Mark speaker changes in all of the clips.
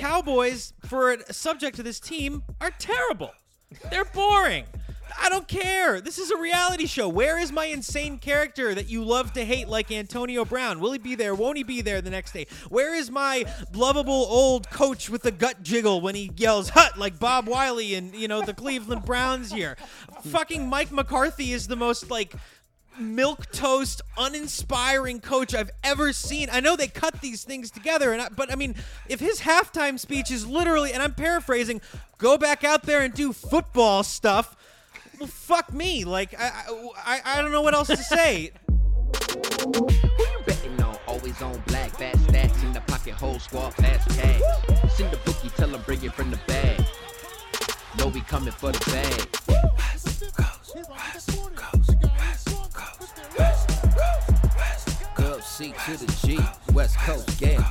Speaker 1: Cowboys, for a subject to this team, are terrible. They're boring. I don't care. This is a reality show. Where is my insane character that you love to hate, like Antonio Brown? Will he be there? Won't he be there the next day? Where is my lovable old coach with the gut jiggle when he yells "hut" like Bob Wylie and you know the Cleveland Browns here? Fucking Mike McCarthy is the most like milk toast, uninspiring coach I've ever seen. I know they cut these things together, and I, but I mean, if his halftime speech is literally, and I'm paraphrasing, go back out there and do football stuff. Well, fuck me. Like I, I, I don't know what else to say.
Speaker 2: Who you betting on? Always on black, fat stats in the pocket, whole squad, fast cash. Send the bookie, tell him bring it from the bag. Know we coming for the bag. C to the G, West Coast gang.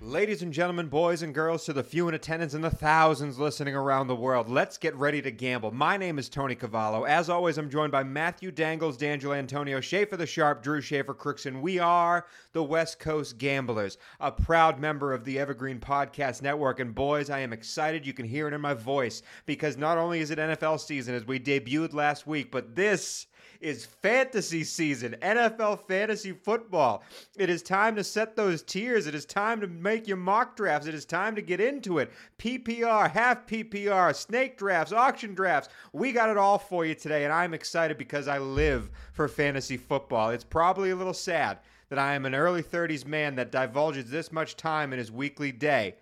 Speaker 3: Ladies and gentlemen, boys and girls, to the few in attendance and the thousands listening around the world, let's get ready to gamble. My name is Tony Cavallo. As always, I'm joined by Matthew Dangles, D'Angelo Antonio, Schaefer the Sharp, Drew Schaefer Crookston. We are the West Coast Gamblers, a proud member of the Evergreen Podcast Network. And boys, I am excited. You can hear it in my voice because not only is it NFL season as we debuted last week, but this is fantasy season, NFL fantasy football. It is time to set those tiers. It is time to make your mock drafts. It is time to get into it. PPR, half PPR, snake drafts, auction drafts. We got it all for you today, and I'm excited because I live for fantasy football. It's probably a little sad that I am an early 30s man that divulges this much time in his weekly day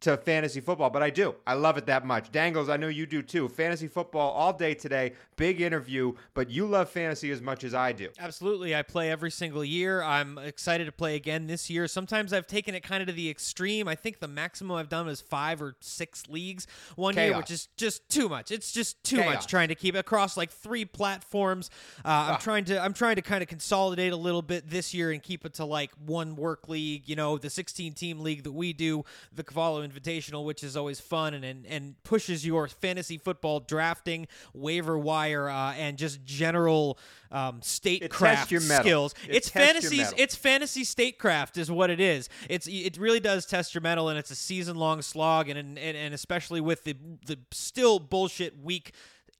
Speaker 3: to fantasy football, but I do. I love it that much. Dangles, I know you do too. Fantasy football all day today. Big interview, but you love fantasy as much as I do.
Speaker 1: Absolutely. I play every single year. I'm excited to play again this year. Sometimes I've taken it kind of to the extreme. I think the maximum I've done is five or six leagues one year, which is just too much. It's just too
Speaker 3: Chaos.
Speaker 1: much trying to keep it across like three platforms. Uh, I'm
Speaker 3: Ah.
Speaker 1: trying to I'm trying to kind of consolidate a little bit this year and keep it to like one work league, you know, the 16 team league that we do, the Cavallo Invitational, which is always fun and and, and pushes your fantasy football drafting, waiver wire, uh, and just general um, statecraft
Speaker 3: your
Speaker 1: skills.
Speaker 3: It
Speaker 1: it's
Speaker 3: tests your
Speaker 1: fantasy. It's fantasy statecraft is what it is. It's it really does test your mettle, and it's a season long slog, and, and and especially with the the still bullshit week.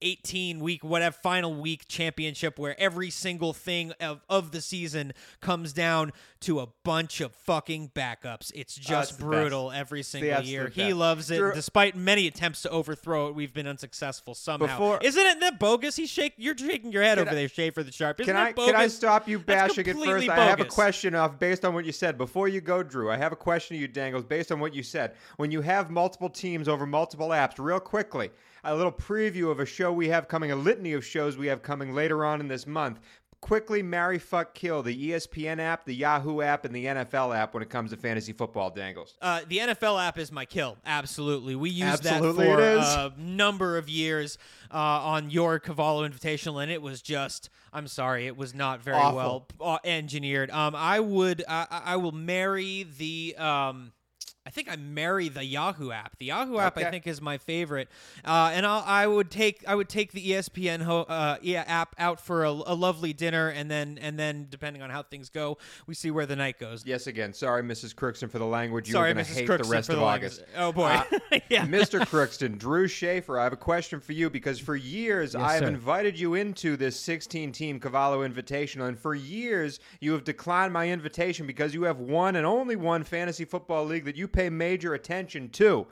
Speaker 1: 18 week whatever final week championship where every single thing of, of the season comes down to a bunch of fucking backups it's just
Speaker 3: the
Speaker 1: brutal every single year he
Speaker 3: best.
Speaker 1: loves it
Speaker 3: Drew-
Speaker 1: despite many attempts to overthrow it we've been unsuccessful somehow
Speaker 3: Before-
Speaker 1: isn't it that bogus he shake you're shaking your head over
Speaker 3: I-
Speaker 1: there Schaefer the sharp isn't
Speaker 3: Can I
Speaker 1: bogus
Speaker 3: can I stop you bashing it first? I have a question off based on what you said. Before you go, Drew, I have a question to you, Dangles, based on what you said. When you have multiple teams over multiple apps, real quickly, a little preview of a show we have coming, a litany of shows we have coming later on in this month. Quickly, marry, fuck, kill the ESPN app, the Yahoo app, and the NFL app when it comes to fantasy football, Dangles.
Speaker 1: Uh, the NFL app is my kill. Absolutely, we used
Speaker 3: Absolutely
Speaker 1: that for a number of years uh, on your Cavallo Invitational, and it was just. I'm sorry, it was not very
Speaker 3: Awful.
Speaker 1: well uh, engineered. Um, I would, I I will marry the. Um, I think I marry the Yahoo app. The Yahoo app, I think, is my favorite, uh, and I'll, I would take I would take the ESPN ho- uh, yeah, app out for a, a lovely dinner, and then and then depending on how things go, we see where the night goes.
Speaker 3: Yes, again. Sorry, Mrs. Crookston, for the language. You
Speaker 1: Sorry,
Speaker 3: are going to
Speaker 1: Mrs.
Speaker 3: hate
Speaker 1: Crookston,
Speaker 3: the rest
Speaker 1: for
Speaker 3: of
Speaker 1: the
Speaker 3: August.
Speaker 1: language. Oh boy,
Speaker 3: Uh,
Speaker 1: yeah.
Speaker 3: Mr. Crookston, Drew Schaefer, I have a question for you because for years I have
Speaker 4: sir.
Speaker 3: invited you into this 16 team Cavallo Invitational, and for years you have declined my invitation because you have one and only one fantasy football league that you pay major attention to.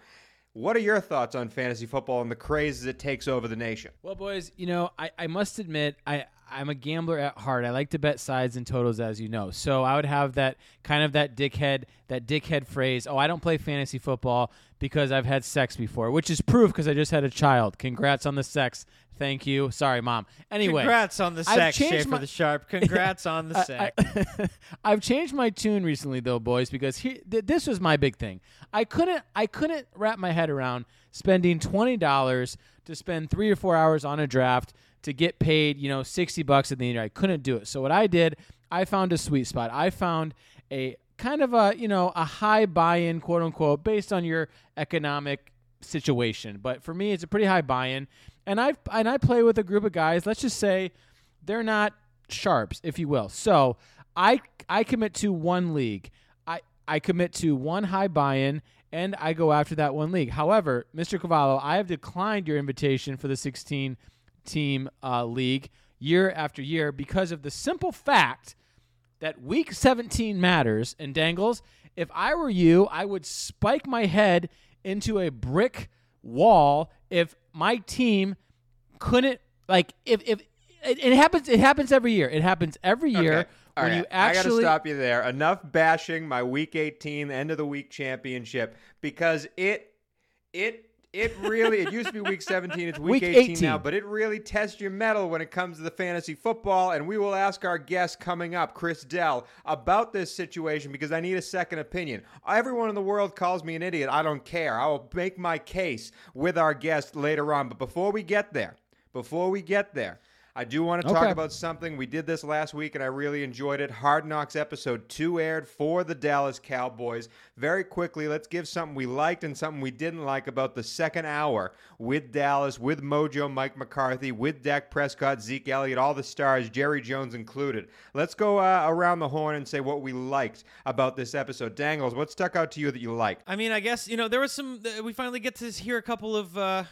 Speaker 3: What are your thoughts on fantasy football and the craze as it takes over the nation?
Speaker 4: Well, boys, you know, I, I must admit, I, I'm a gambler at heart. I like to bet sides and totals, as you know. So I would have that kind of that dickhead, that dickhead phrase. Oh, I don't play fantasy football because I've had sex before, which is proof because I just had a child. Congrats on the sex. Thank you. Sorry, mom. Anyway,
Speaker 1: Congrats on the
Speaker 4: I've
Speaker 1: sex,
Speaker 4: changed
Speaker 1: Schaefer
Speaker 4: my-
Speaker 1: the Sharp. Congrats on the sex.
Speaker 4: I, I've changed my tune recently, though, boys, because he, th- this was my big thing. I couldn't, I couldn't wrap my head around spending twenty dollars to spend three or four hours on a draft to get paid, you know, sixty bucks at the end. I couldn't do it. So what I did, I found a sweet spot. I found a kind of a, you know, a high buy-in, quote unquote, based on your economic situation. But for me, it's a pretty high buy-in, and I and I play with a group of guys. Let's just say they're not sharps, if you will. So I I commit to one league. I I commit to one high buy-in and I go after that one league. However, Mr. Cavallo, I have declined your invitation for the 16 team uh, league year after year because of the simple fact that week 17 matters. And Dangles, if I were you, I would spike my head into a brick wall if my team couldn't like if if it, it happens it happens every year. It happens every year
Speaker 3: Okay.
Speaker 4: When
Speaker 3: right.
Speaker 4: you actually
Speaker 3: I gotta stop you there. Enough bashing my Week 18 end of the week championship because it it it really it used to be Week 17. It's Week,
Speaker 4: Week
Speaker 3: 18,
Speaker 4: 18.
Speaker 3: now, but it really tests your mettle when it comes to the fantasy football. And we will ask our guest coming up, Chris Dell, about this situation because I need a second opinion. Everyone in the world calls me an idiot. I don't care. I will make my case with our guest later on. But before we get there, before we get there. I do want to talk
Speaker 4: Okay.
Speaker 3: about something. We did this last week and I really enjoyed it. Hard Knocks episode 2 aired for the Dallas Cowboys. Very quickly, let's give something we liked and something we didn't like about the second hour with Dallas, with Mojo Mike McCarthy, with Dak Prescott, Zeke Elliott, all the stars, Jerry Jones included. Let's go uh, around the horn and say what we liked about this episode. Dangles, what stuck out to you that you liked?
Speaker 1: I mean, I guess you know there was some. uh, We finally get to hear a couple of, uh,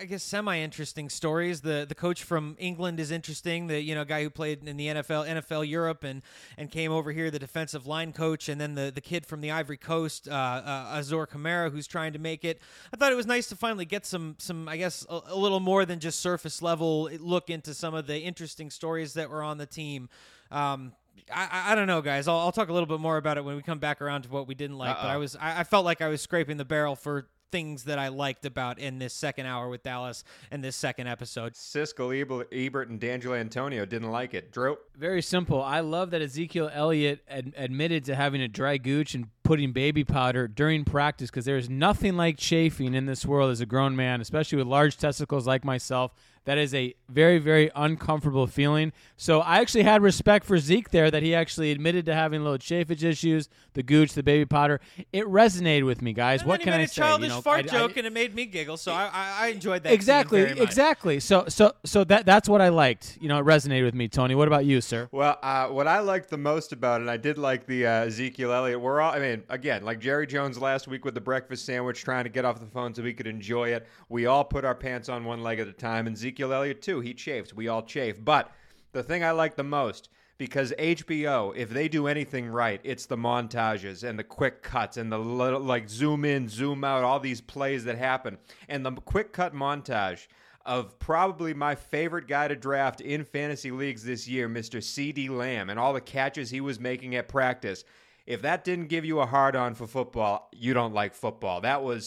Speaker 1: I guess, semi-interesting stories. The the coach from England is interesting. The you know guy who played in the NFL, NFL Europe, and and came over here, the defensive line coach, and then the the kid from the Ivory Coast, uh, uh, Azur Kamara, who's trying to make it. I thought it was nice to finally get some some, I guess, a, a little more than just surface level look into some of the interesting stories that were on the team. Um, I, I- don't know, guys. I'll, I'll talk a little bit more about it when we come back around to what we didn't like. But I was I, I felt like I was scraping the barrel for things that I liked about in this second hour with Dallas and this second episode.
Speaker 3: Siskel, Ebert, Ebert and D'Angelo Antonio didn't like it. Drew?
Speaker 4: Very simple. I love that Ezekiel Elliott ad- admitted to having a dry gooch and putting baby powder during practice because there is nothing like chafing in this world as a grown man, especially with large testicles like myself. That is a very, very uncomfortable feeling. So I actually had respect for Zeke there that he actually admitted to having little chafage issues, the gooch, the baby powder. It resonated with me, guys.
Speaker 1: And
Speaker 4: what
Speaker 1: then
Speaker 4: can
Speaker 1: he made
Speaker 4: I
Speaker 1: a
Speaker 4: say?
Speaker 1: childish
Speaker 4: You know,
Speaker 1: fart
Speaker 4: I- I-
Speaker 1: joke, and it made me giggle. So I, I, I enjoyed that. scene
Speaker 4: exactly,
Speaker 1: very much.
Speaker 4: exactly. So, so, so that that's what I liked. You know, it resonated with me, Tony. What about you, sir?
Speaker 3: Well, uh, what I liked the most about it, I did like the uh, Ezekiel Elliott. We're all, I mean, again, like Jerry Jones last week with the breakfast sandwich, trying to get off the phone so we could enjoy it. We all put our pants on one leg at a time, and Ezekiel Elliott too. He chafed. We all chafe. But the thing I like the most. Because HBO, if they do anything right, it's the montages and the quick cuts and the little, like zoom in, zoom out, all these plays that happen. And the quick cut montage of probably my favorite guy to draft in fantasy leagues this year, Mr. CeeDee Lamb, and all the catches he was making at practice. If that didn't give you a hard on for football, you don't like football. That was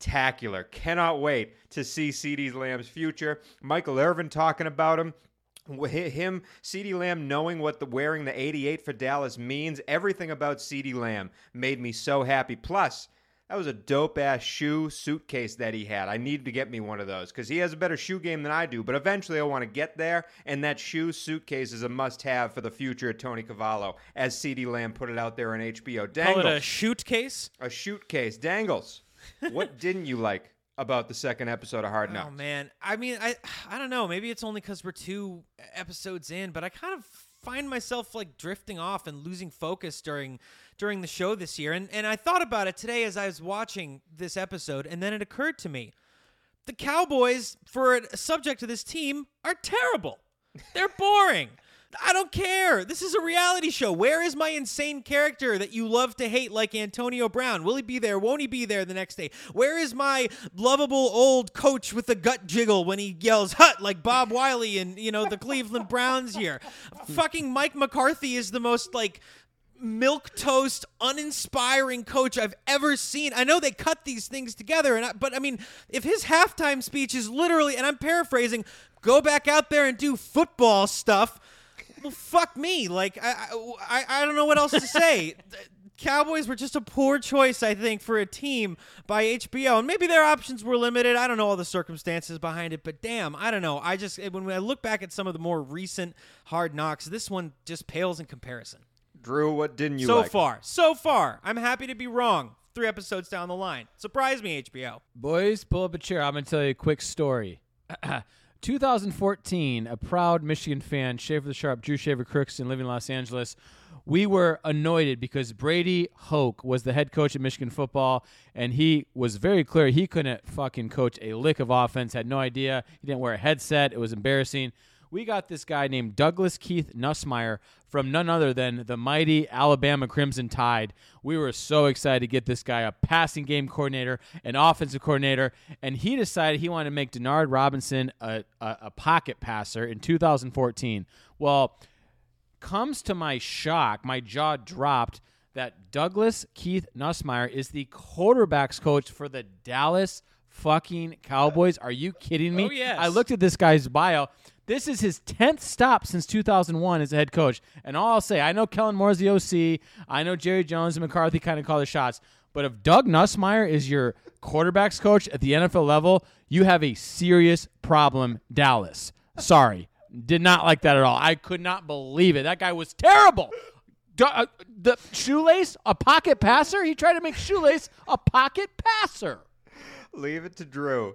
Speaker 3: spectacular. Cannot wait to see CeeDee Lamb's future. Michael Irvin talking about him. Him, CeeDee Lamb, knowing what the wearing the 88 for Dallas means, everything about CeeDee Lamb made me so happy. Plus, that was a dope ass shoe suitcase that he had. I need to get me one of those because he has a better shoe game than I do. But eventually, I want to get there, and that shoe suitcase is a must have for the future of Tony Cavallo, as CeeDee Lamb put it out there on HBO.
Speaker 1: Call it a shoot case.
Speaker 3: a shoot case. Dangles, what didn't you like about the second episode of Hard
Speaker 1: Knock?
Speaker 3: Oh
Speaker 1: man, I mean, I I don't know. Maybe it's only because we're two episodes in, but I kind of find myself like drifting off and losing focus during during the show this year. And and I thought about it today as I was watching this episode, and then it occurred to me, the Cowboys, for a subject to this team, are terrible. They're boring. I don't care. This is a reality show. Where is my insane character that you love to hate, like Antonio Brown? Will he be there? Won't he be there the next day? Where is my lovable old coach with the gut jiggle when he yells "hut" like Bob Wylie and you know the Cleveland Browns here? Fucking Mike McCarthy is the most like milk toast, uninspiring coach I've ever seen. I know they cut these things together, and I, but I mean, if his halftime speech is literally, and I'm paraphrasing, go back out there and do football stuff. Well, fuck me. Like I, I, I don't know what else to say. Cowboys were just a poor choice, I think, for a team by HBO, and maybe their options were limited. I don't know all the circumstances behind it, but damn, I don't know. I just when I look back at some of the more recent Hard Knocks, this one just pales in comparison
Speaker 3: Drew, what didn't you
Speaker 1: so
Speaker 3: like?
Speaker 1: far. So far. I'm happy to be wrong. Three episodes down the line. Surprise me, HBO.
Speaker 4: Boys, pull up a chair. I'm going to tell you a quick story. 2014, a proud Michigan fan, Schaefer the Sharp, Drew Schaefer Crookston, living in Los Angeles, we were annoyed because Brady Hoke was the head coach of Michigan football, and he was very clear he couldn't fucking coach a lick of offense. Had no idea. He didn't wear a headset. It was embarrassing. We got this guy named Douglas Keith Nussmeier from none other than the mighty Alabama Crimson Tide. We were so excited to get this guy a passing game coordinator, an offensive coordinator, and he decided he wanted to make Denard Robinson a, a, a pocket passer in 2014. Well, comes to my shock, my jaw dropped that Douglas Keith Nussmeier is the quarterbacks coach for the Dallas fucking Cowboys. Are you kidding me?
Speaker 1: Oh, yes.
Speaker 4: I looked at this guy's bio. This is his 10th stop since 2001 as a head coach. And all I'll say, I know Kellen Moore's the OC. I know Jerry Jones and McCarthy kind of call the shots. But if Doug Nussmeier is your quarterbacks coach at the NFL level, you have a serious problem, Dallas. Sorry. Did not like that at all. I could not believe it. That guy was terrible. Uh, the shoelace, a pocket passer. He tried to make shoelace a pocket passer.
Speaker 3: Leave it to Drew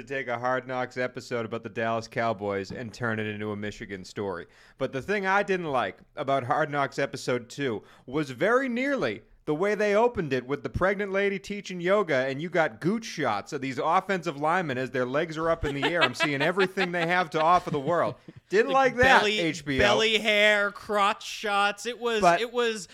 Speaker 3: to take a Hard Knocks episode about the Dallas Cowboys and turn it into a Michigan story. But the thing I didn't like about Hard Knocks episode 2 was very nearly the way they opened it with the pregnant lady teaching yoga and you got gooch shots of these offensive linemen as their legs are up in the air. I'm seeing everything they have to offer the world. Didn't like that
Speaker 1: belly,
Speaker 3: HBO.
Speaker 1: belly hair, crotch shots. It was.
Speaker 3: But-
Speaker 1: it was.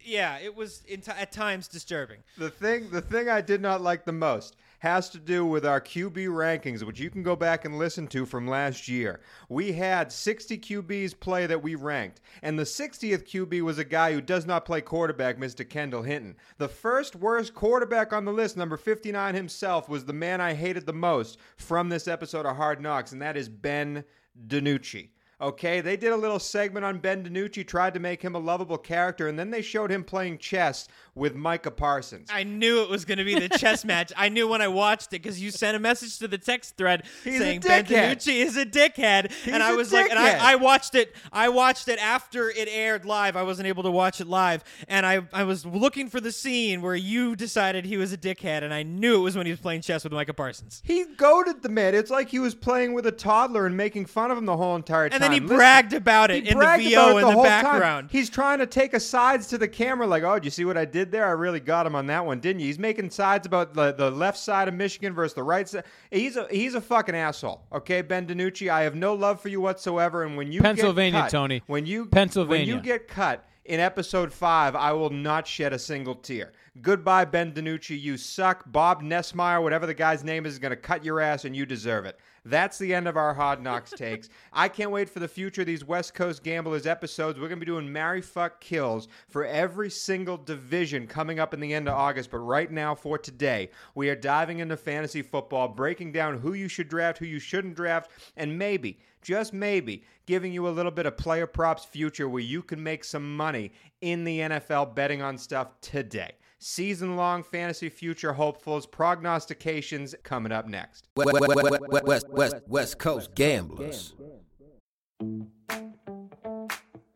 Speaker 1: Yeah, it was t- at times disturbing.
Speaker 3: The thing, the thing I did not like the most has to do with our QB rankings, which you can go back and listen to from last year. We had 60 QBs play that we ranked, and the 60th QB was a guy who does not play quarterback, Mr. Kendall Hinton. The first worst quarterback on the list, number 59 himself, was the man I hated the most from this episode of Hard Knocks, and that is Ben DiNucci. Okay, they did a little segment on Ben DiNucci, tried to make him a lovable character, and then they showed him playing chess with Micah Parsons.
Speaker 1: I knew it was going to be the chess match. I knew when I watched it because you sent a message to the text thread
Speaker 3: He's
Speaker 1: saying Ben
Speaker 3: dickhead.
Speaker 1: DiNucci is a dickhead,
Speaker 3: He's
Speaker 1: and I was like, and. I, I watched it. I watched it after it aired live. I wasn't able to watch it live, and I I was looking for the scene where you decided he was a dickhead, and I knew it was when he was playing chess with Micah Parsons.
Speaker 3: He goaded the man. It's like he was playing with a toddler and making fun of him the whole entire time.
Speaker 1: And then he
Speaker 3: Listen,
Speaker 1: bragged about it in the VO in
Speaker 3: the
Speaker 1: the
Speaker 3: whole time.
Speaker 1: background.
Speaker 3: He's trying to take a sides to the camera, like, "Oh, did you see what I did there? I really got him on that one, didn't you?" He's making sides about the, the left side of Michigan versus the right side. He's a he's a fucking asshole. Okay, Ben DiNucci, I have no love for you whatsoever. And when you get
Speaker 4: Pennsylvania,
Speaker 3: cut-
Speaker 4: Tony.
Speaker 3: when you
Speaker 4: Pennsylvania.
Speaker 3: when you get cut in episode five, I will not shed a single tear. Goodbye, Ben DiNucci. You suck. Bob Nessmeyer, whatever the guy's name is, is going to cut your ass, and you deserve it. That's the end of our Hard Knocks takes. I can't wait for the future of these West Coast Gamblers episodes. We're going to be doing Marry, Fuck, Kills for every single division coming up in the end of August. But right now, for today, we are diving into fantasy football, breaking down who you should draft, who you shouldn't draft, and maybe, just maybe, giving you a little bit of player props future where you can make some money in the NFL betting on stuff today. Season long fantasy future hopefuls, prognostications coming up next.
Speaker 5: West, West, West, West, West, West Coast Gamblers.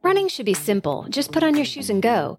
Speaker 6: Running should be simple. Just put on your shoes and go.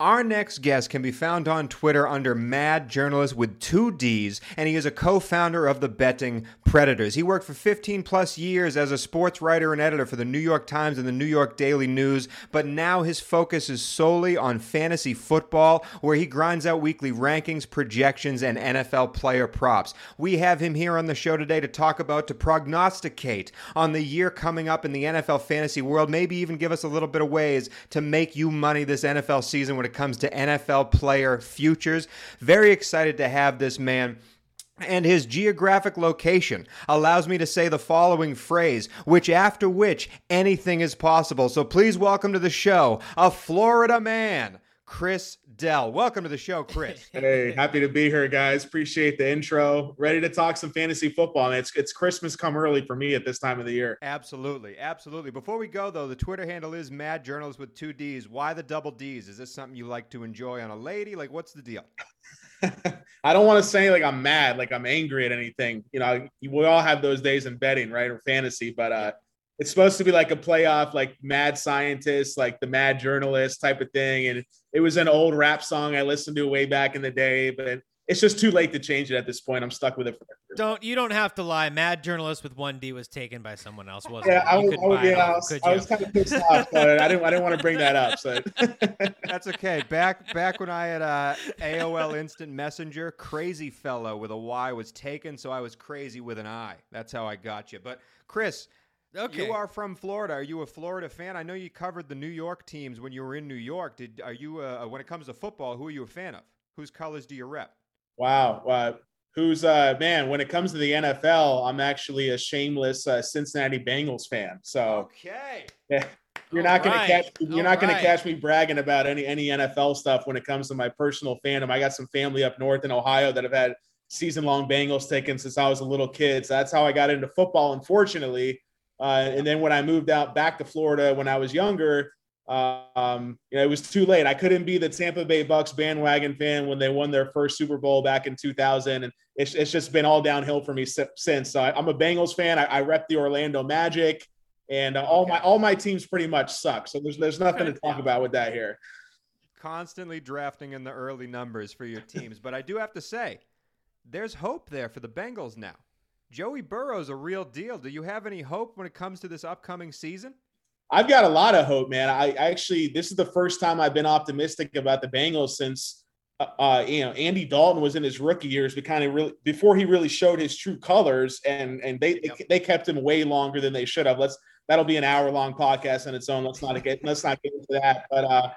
Speaker 3: Our next guest can be found on Twitter under Mad Journalist with two D's, and he is a co founder of the Betting Predators. He worked for 15 plus years as a sports writer and editor for the New York Times and the New York Daily News, but now his focus is solely on fantasy football, where he grinds out weekly rankings, projections, and NFL player props. We have him here on the show today to talk about, to prognosticate on the year coming up in the NFL fantasy world, maybe even give us a little bit of ways to make you money this NFL season when it comes to NFL player futures. Very excited to have this man and his geographic location allows me to say the following phrase, which after which anything is possible. So please welcome to the show a Florida man, Chris Dell. Welcome to the show, Chris.
Speaker 7: Hey, happy to be here, guys. Appreciate the intro. Ready to talk some fantasy football. And it's it's Christmas come early for me at this time of the year.
Speaker 3: Absolutely, absolutely. Before we go though, the Twitter handle is Mad Journalist with two D's. Why the double D's? Is this something you like to enjoy on a lady? Like, what's the deal?
Speaker 7: I don't want to say like I'm mad, like I'm angry at anything. You know, we all have those days in betting, right, or fantasy. But uh, it's supposed to be like a playoff, like mad scientist, like the mad journalist type of thing. And it was an old rap song I listened to way back in the day, but it's just too late to change it at this point. I'm stuck with it. Forever.
Speaker 1: Don't you don't have to lie. Mad journalist with one D was taken by someone else, wasn't
Speaker 7: Yeah,
Speaker 1: it?
Speaker 7: I was, I was, yeah, I was, I was kind of pissed off, but I didn't, I didn't want to bring that up. So
Speaker 3: That's okay. Back back when I had uh, AOL Instant Messenger, crazy fellow with a Y was taken, so I was crazy with an I. That's how I got you. But Chris,
Speaker 1: Okay.
Speaker 3: you are from Florida. Are you a Florida fan? I know you covered the New York teams when you were in New York. Did are you uh, when it comes to football? Who are you a fan of? Whose colors do you rep?
Speaker 7: Wow. Uh, who's uh man? When it comes to the NFL, I'm actually a shameless uh, Cincinnati Bengals fan. So
Speaker 3: Okay.
Speaker 7: yeah, you're
Speaker 1: All
Speaker 7: not going
Speaker 1: right.
Speaker 7: to catch you're
Speaker 1: All
Speaker 7: not going
Speaker 1: right.
Speaker 7: to catch me bragging about any any NFL stuff when it comes to my personal fandom. I got some family up north in Ohio that have had season long Bengals tickets since I was a little kid. So that's how I got into football. Unfortunately, uh, and then when I moved out back to Florida when I was younger. Um, you know, it was too late. I couldn't be the Tampa Bay Bucks bandwagon fan when they won their first Super Bowl back in 2000, and it's, it's just been all downhill for me since. So I, I'm a Bengals fan. I, I rep the Orlando Magic, and uh, all my all my teams pretty much suck. So there's there's nothing to talk about with that here.
Speaker 3: Constantly drafting in the early numbers for your teams, but I do have to say, there's hope there for the Bengals now. Joey Burrow's a real deal. Do you have any hope when it comes to this upcoming season?
Speaker 7: I've got a lot of hope, man. I, I actually this is the first time I've been optimistic about the Bengals since uh, uh, you know Andy Dalton was in his rookie years, but kind of really before he really showed his true colors, and and they
Speaker 3: Yep.
Speaker 7: they kept him way longer than they should have. Let's that'll be an hour long podcast on its own. Let's not get let's not get into that. But uh,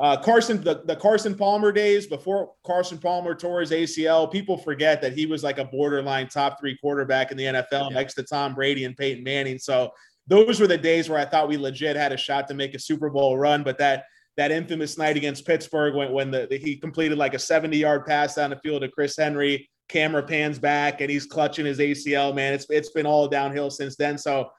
Speaker 7: uh, Carson the, the Carson Palmer days before Carson Palmer tore his ACL, people forget that he was like a borderline top three quarterback in the NFL
Speaker 3: Yeah.
Speaker 7: next to Tom Brady and Peyton Manning. So those were the days where I thought we legit had a shot to make a Super Bowl run. But that that infamous night against Pittsburgh when when the, the- he completed like a 70 yard pass down the field to Chris Henry, camera pans back and he's clutching his ACL. Man, it's it's been all downhill since then. So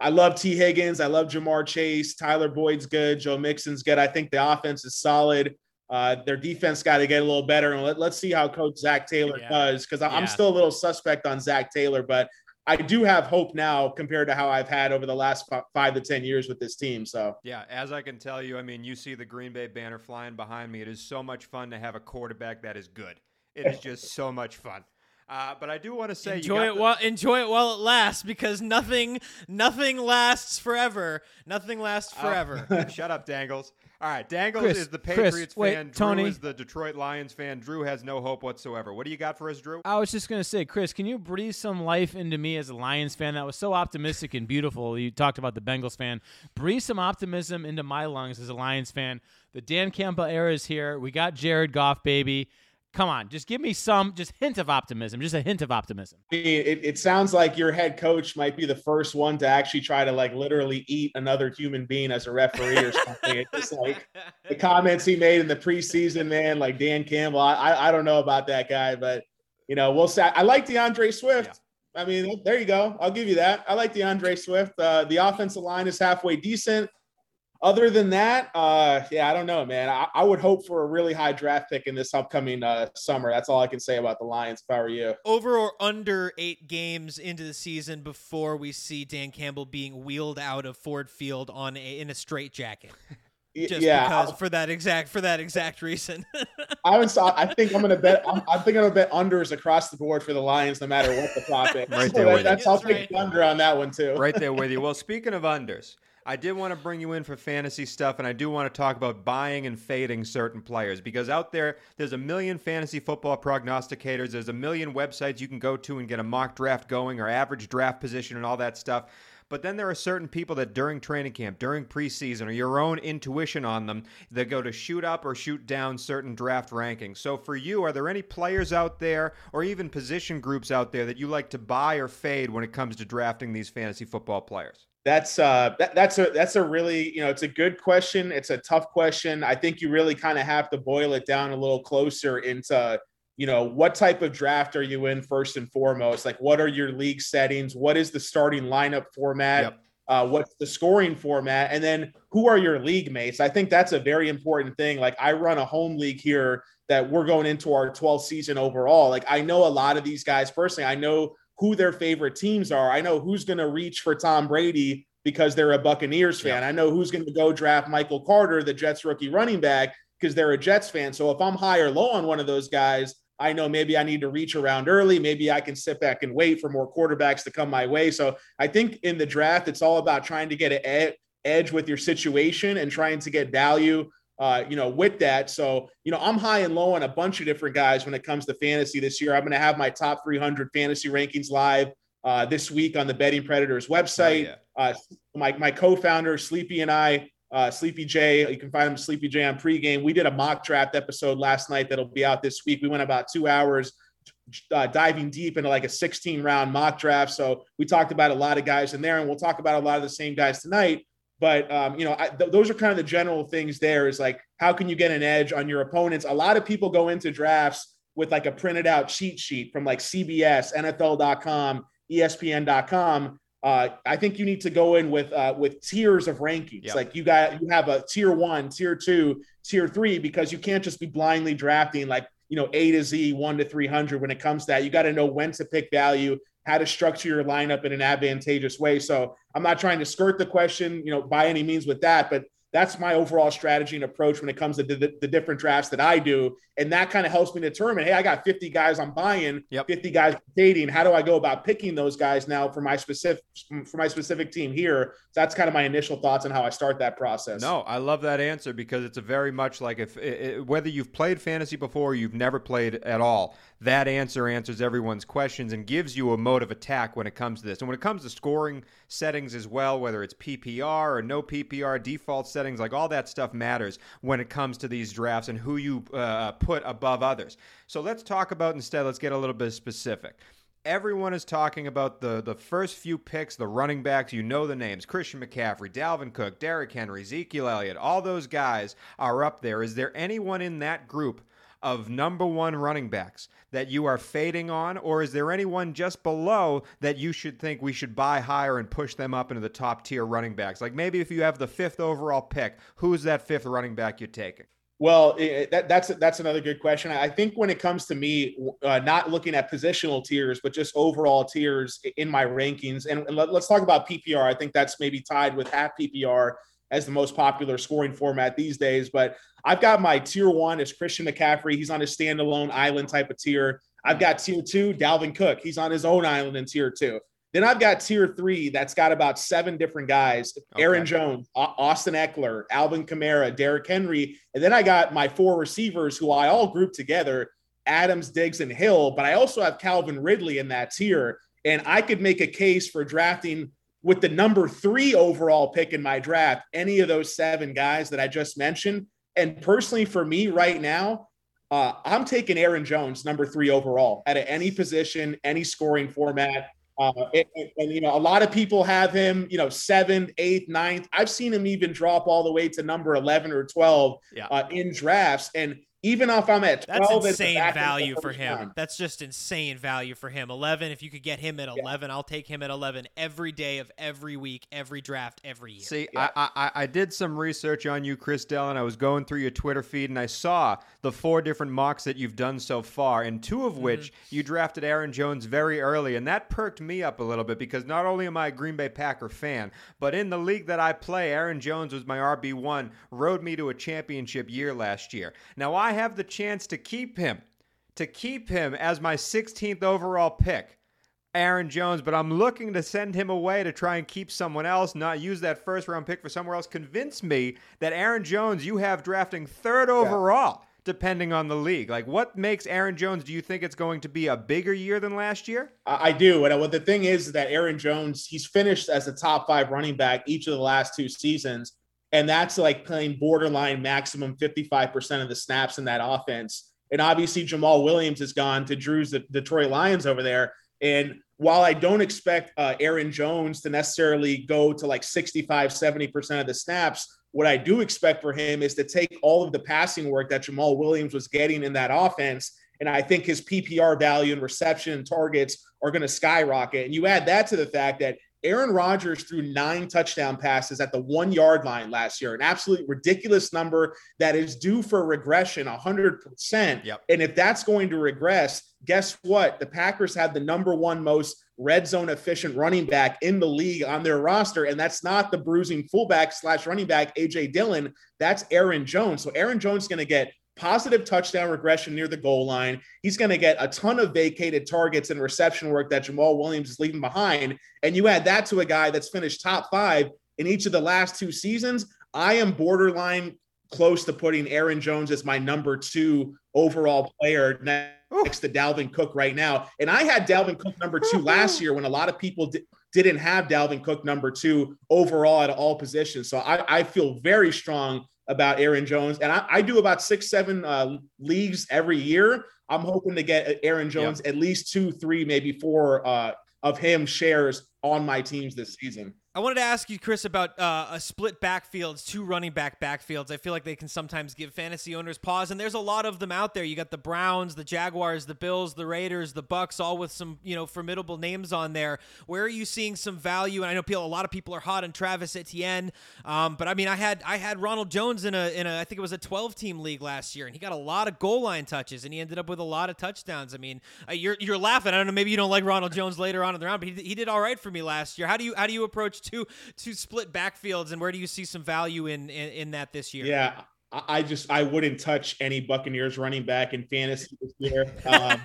Speaker 7: I love Tee Higgins. I love Ja'Marr Chase. Tyler Boyd's good. Joe Mixon's good. I think the offense is solid. Uh, their defense got to get a little better, and let, let's see how Coach Zac Taylor
Speaker 1: Yeah.
Speaker 7: does. Because I'm
Speaker 1: Yeah.
Speaker 7: still a little suspect on Zac Taylor, but I do have hope now compared to how I've had over the last five to ten years with this team. So
Speaker 3: Yeah, as I can tell you, I mean, you see the Green Bay banner flying behind me. It is so much fun to have a quarterback that is good. It is just so much fun. Uh, but I do want to say, you
Speaker 1: enjoy
Speaker 3: got
Speaker 1: it
Speaker 3: the-
Speaker 1: while enjoy it while it lasts because nothing nothing lasts forever. Nothing lasts
Speaker 3: Oh,
Speaker 1: forever.
Speaker 3: shut up, Dangles. All right, Dangles
Speaker 4: Chris,
Speaker 3: is the
Speaker 4: Chris,
Speaker 3: Patriots
Speaker 4: wait,
Speaker 3: fan. Drew
Speaker 4: Tony.
Speaker 3: is the Detroit Lions fan. Drew has no hope whatsoever. What do you got for us, Drew?
Speaker 4: I was just gonna say, Chris, can you breathe some life into me as a Lions fan? That was so optimistic and beautiful. You talked about the Bengals fan. Breathe some optimism into my lungs as a Lions fan. The Dan Campbell era is here. We got Jared Goff, baby. Come on, just give me some, just hint of optimism, just a hint of optimism.
Speaker 7: I mean, it, it sounds like your head coach might be the first one to actually try to like literally eat another human being as a referee or something. It's just like the comments he made in the preseason, man, like Dan Campbell. I, I, I don't know about that guy, but you know, we'll say I like D'Andre Swift. I mean, there you go. I'll give you that. I like D'Andre Swift. Uh, the offensive line is halfway decent. Other than that, uh, yeah, I don't know, man. I, I would hope for a really high draft pick in this upcoming uh, summer. That's all I can say about the Lions if I were you.
Speaker 1: Over or under eight games into the season before we see Dan Campbell being wheeled out of Ford Field on a, in a straitjacket.
Speaker 7: Y-
Speaker 1: just
Speaker 7: yeah,
Speaker 1: because
Speaker 7: I-
Speaker 1: for that exact for that exact reason.
Speaker 7: I haven't. I think I'm gonna bet. I'm, I'm I'm gonna bet unders across the board for the Lions, no matter what the topic. is.
Speaker 3: Right
Speaker 7: So
Speaker 3: there
Speaker 7: that-
Speaker 3: with you.
Speaker 7: that's I'll take the under on that one too.
Speaker 3: right there with you. Well, speaking of unders, I did want to bring you in for fantasy stuff, and I do want to talk about buying and fading certain players because out there, there's a million fantasy football prognosticators. There's a million websites you can go to and get a mock draft going or average draft position and all that stuff. But then there are certain people that during training camp, during preseason, or your own intuition on them, that go to shoot up or shoot down certain draft rankings. So for you, are there any players out there or even position groups out there that you like to buy or fade when it comes to drafting these fantasy football players?
Speaker 7: That's uh that, that's a that's a really you know it's a good question. It's a tough question. I think you really kind of have to boil it down a little closer into you know what type of draft are you in first and foremost. Like what are your league settings? What is the starting lineup format?
Speaker 3: Yep.
Speaker 7: Uh, what's the scoring format? And then who are your league mates? I think that's a very important thing. Like I run a home league here that we're going into our 12th season overall. Like I know a lot of these guys personally. I know who their favorite teams are. I know who's going to reach for Tom Brady because they're a Buccaneers fan. I know who's going to go draft Michael Carter, the Jets rookie running back, because they're a Jets fan. So if I'm high or low on one of those guys, I know maybe I need to reach around early. Maybe I can sit back and wait for more quarterbacks to come my way. So I think in the draft, it's all about trying to get an ed- edge with your situation and trying to get value. Uh, you know, with that. So, you know, I'm high and low on a bunch of different guys when it comes to fantasy this year. I'm going to have my top 300 fantasy rankings live uh, this week on the Betting Predators website.
Speaker 3: yeah.
Speaker 7: Uh, my, my co-founder Sleepy and I, uh, Sleepy J, you can find him Sleepy J on pregame. We did a mock draft episode last night that'll be out this week. We went about two hours uh, diving deep into like a 16 round mock draft. So we talked about a lot of guys in there, and we'll talk about a lot of the same guys tonight. But um, you know, I, th- those are kind of the general things. There is like, how can you get an edge on your opponents? A lot of people go into drafts with like a printed out cheat sheet from like CBS, NFL.com, ESPN.com. Uh, I think you need to go in with uh, with tiers of rankings.
Speaker 3: Yep.
Speaker 7: Like you got you have a tier one, tier two, tier three, because you can't just be blindly drafting like you know A to Z, one to three hundred. When it comes to that, you got to know when to pick value, how to structure your lineup in an advantageous way. So I'm not trying to skirt the question, you know, by any means with that, but that's my overall strategy and approach when it comes to the, the different drafts that I do. And that kind of helps me determine, hey, I got 50 guys I'm buying,
Speaker 3: Yep.
Speaker 7: 50 guys dating. How do I go about picking those guys now for my specific for my specific team here? So that's kind of my initial thoughts on how I start that process.
Speaker 3: No, I love that answer because it's a very much like if i i whether you've played fantasy before or you've never played at all, that answer answers everyone's questions and gives you a mode of attack when it comes to this. And when it comes to scoring settings as well, whether it's PPR or no PPR, default settings, like all that stuff matters when it comes to these drafts and who you uh, put above others. So let's talk about instead. Let's get a little bit specific. Everyone is talking about the the first few picks, the running backs. You know the names: Christian McCaffrey, Dalvin Cook, Derrick Henry, Ezekiel Elliott. All those guys are up there. Is there anyone in that group of number one running backs that you are fading on, or is there anyone just below that you should think we should buy higher and push them up into the top tier running backs? Like maybe if you have the fifth overall pick, who's that fifth running back you're taking?
Speaker 7: Well, it, that, that's that's another good question. I think when it comes to me, uh, not looking at positional tiers, but just overall tiers in my rankings, and, and let, us talk about PPR. I think that's maybe tied with half PPR as the most popular scoring format these days. But I've got my tier one is Christian McCaffrey. He's on a standalone island type of tier. I've got tier two, Dalvin Cook. He's on his own island in tier two. Then I've got tier three that's got about seven different guys Aaron Jones, Austin Ekeler, Alvin Kamara, Derrick Henry. And then I got my four receivers who I all group together Adams, Diggs, and Hill. But I also have Calvin Ridley in that tier. And I could make a case for drafting with the number three overall pick in my draft, any of those seven guys that I just mentioned. And personally, for me right now, uh, I'm taking Aaron Jones, number three overall, at any position, any scoring format. Uh, and, and- you know, a lot of people have him, you know, seventh, eighth, ninth. I've seen him even drop all the way to number 11 or 12
Speaker 3: Yeah.
Speaker 7: uh, in drafts. And even if I'm at 12,
Speaker 1: That's insane
Speaker 7: back
Speaker 1: value for him.
Speaker 7: round.
Speaker 1: That's just insane value for him. 11, if you could get him at 11, I'll take him at 11 every day of every week, every draft, every year.
Speaker 3: See, I, I I did some research on you, Chris Dell, and I was going through your Twitter feed, and I saw the four different mocks that you've done so far, and two of which mm-hmm. you drafted Aaron Jones very early, and that perked me up a little bit because not only am I a Green Bay Packer fan, but in the league that I play, Aaron Jones was my RB one, rode me to a championship year last year. Now I have the chance to keep him, to keep him as my 16th overall pick. Aaron Jones, but I'm looking to send him away to try and keep someone else, not use that first round pick for somewhere else. Convince me that Aaron Jones you have drafting third overall, depending on the league. Like, what makes Aaron Jones, do you think it's going to be a bigger year than last year?
Speaker 7: I I do. And uh, what the thing is that Aaron Jones, he's finished as a top five running back each of the last two seasons. And that's like playing borderline maximum 55% of the snaps in that offense. And obviously, Jamaal Williams has gone to Drew's the Detroit Lions over there. And while I don't expect uh, Aaron Jones to necessarily go to like 65, 70% of the snaps, what I do expect for him is to take all of the passing work that Jamaal Williams was getting in that offense. And I think his PPR value and reception targets are going to skyrocket. And you add that to the fact that Aaron Rodgers threw nine touchdown passes at the one yard line last year, an absolutely ridiculous number that is due for regression 100%.
Speaker 3: Yep.
Speaker 7: And if that's going to regress, guess what? The Packers have the number one most red zone efficient running back in the league on their roster. And that's not the bruising fullback slash running back, AJ Dillon. That's Aaron Jones. So Aaron Jones is going to get positive touchdown regression near the goal line. He's going to get a ton of vacated targets and reception work that Jamaal Williams is leaving behind. And you add that to a guy that's finished top five in each of the last two seasons. I am borderline close to putting Aaron Jones as my number two overall player next to Dalvin Cook right now. And I had Dalvin Cook number two last year when a lot of people di- didn't have Dalvin Cook number two overall at all positions. So I, I feel very strong about Aaron Jones. And I, I do about six, seven uh, leagues every year. I'm hoping to get Aaron Jones at least two, three, maybe four uh, of him shares on my teams this season.
Speaker 1: I wanted to ask you, Chris, about uh, a split backfields, two running back backfields. I feel like they can sometimes give fantasy owners pause, and there's a lot of them out there. You got the Browns, the Jaguars, the Bills, the Raiders, the Bucks, all with some you know formidable names on there. Where are you seeing some value? And I know people, a lot of people are hot on Travis Etienne, um, but I mean, I had I had Ronald Jones in a in a I think it was a 12 team league last year, and he got a lot of goal line touches, and he ended up with a lot of touchdowns. I mean, uh, you're you're laughing. I don't know, maybe you don't like Ronald Jones later on in the round, but he, he did all right for me last year. How do you how do you approach two two split backfields, and where do you see some value in in, in that this year?
Speaker 7: Yeah. I I just I wouldn't touch any Buccaneers running back in fantasy this year. Um,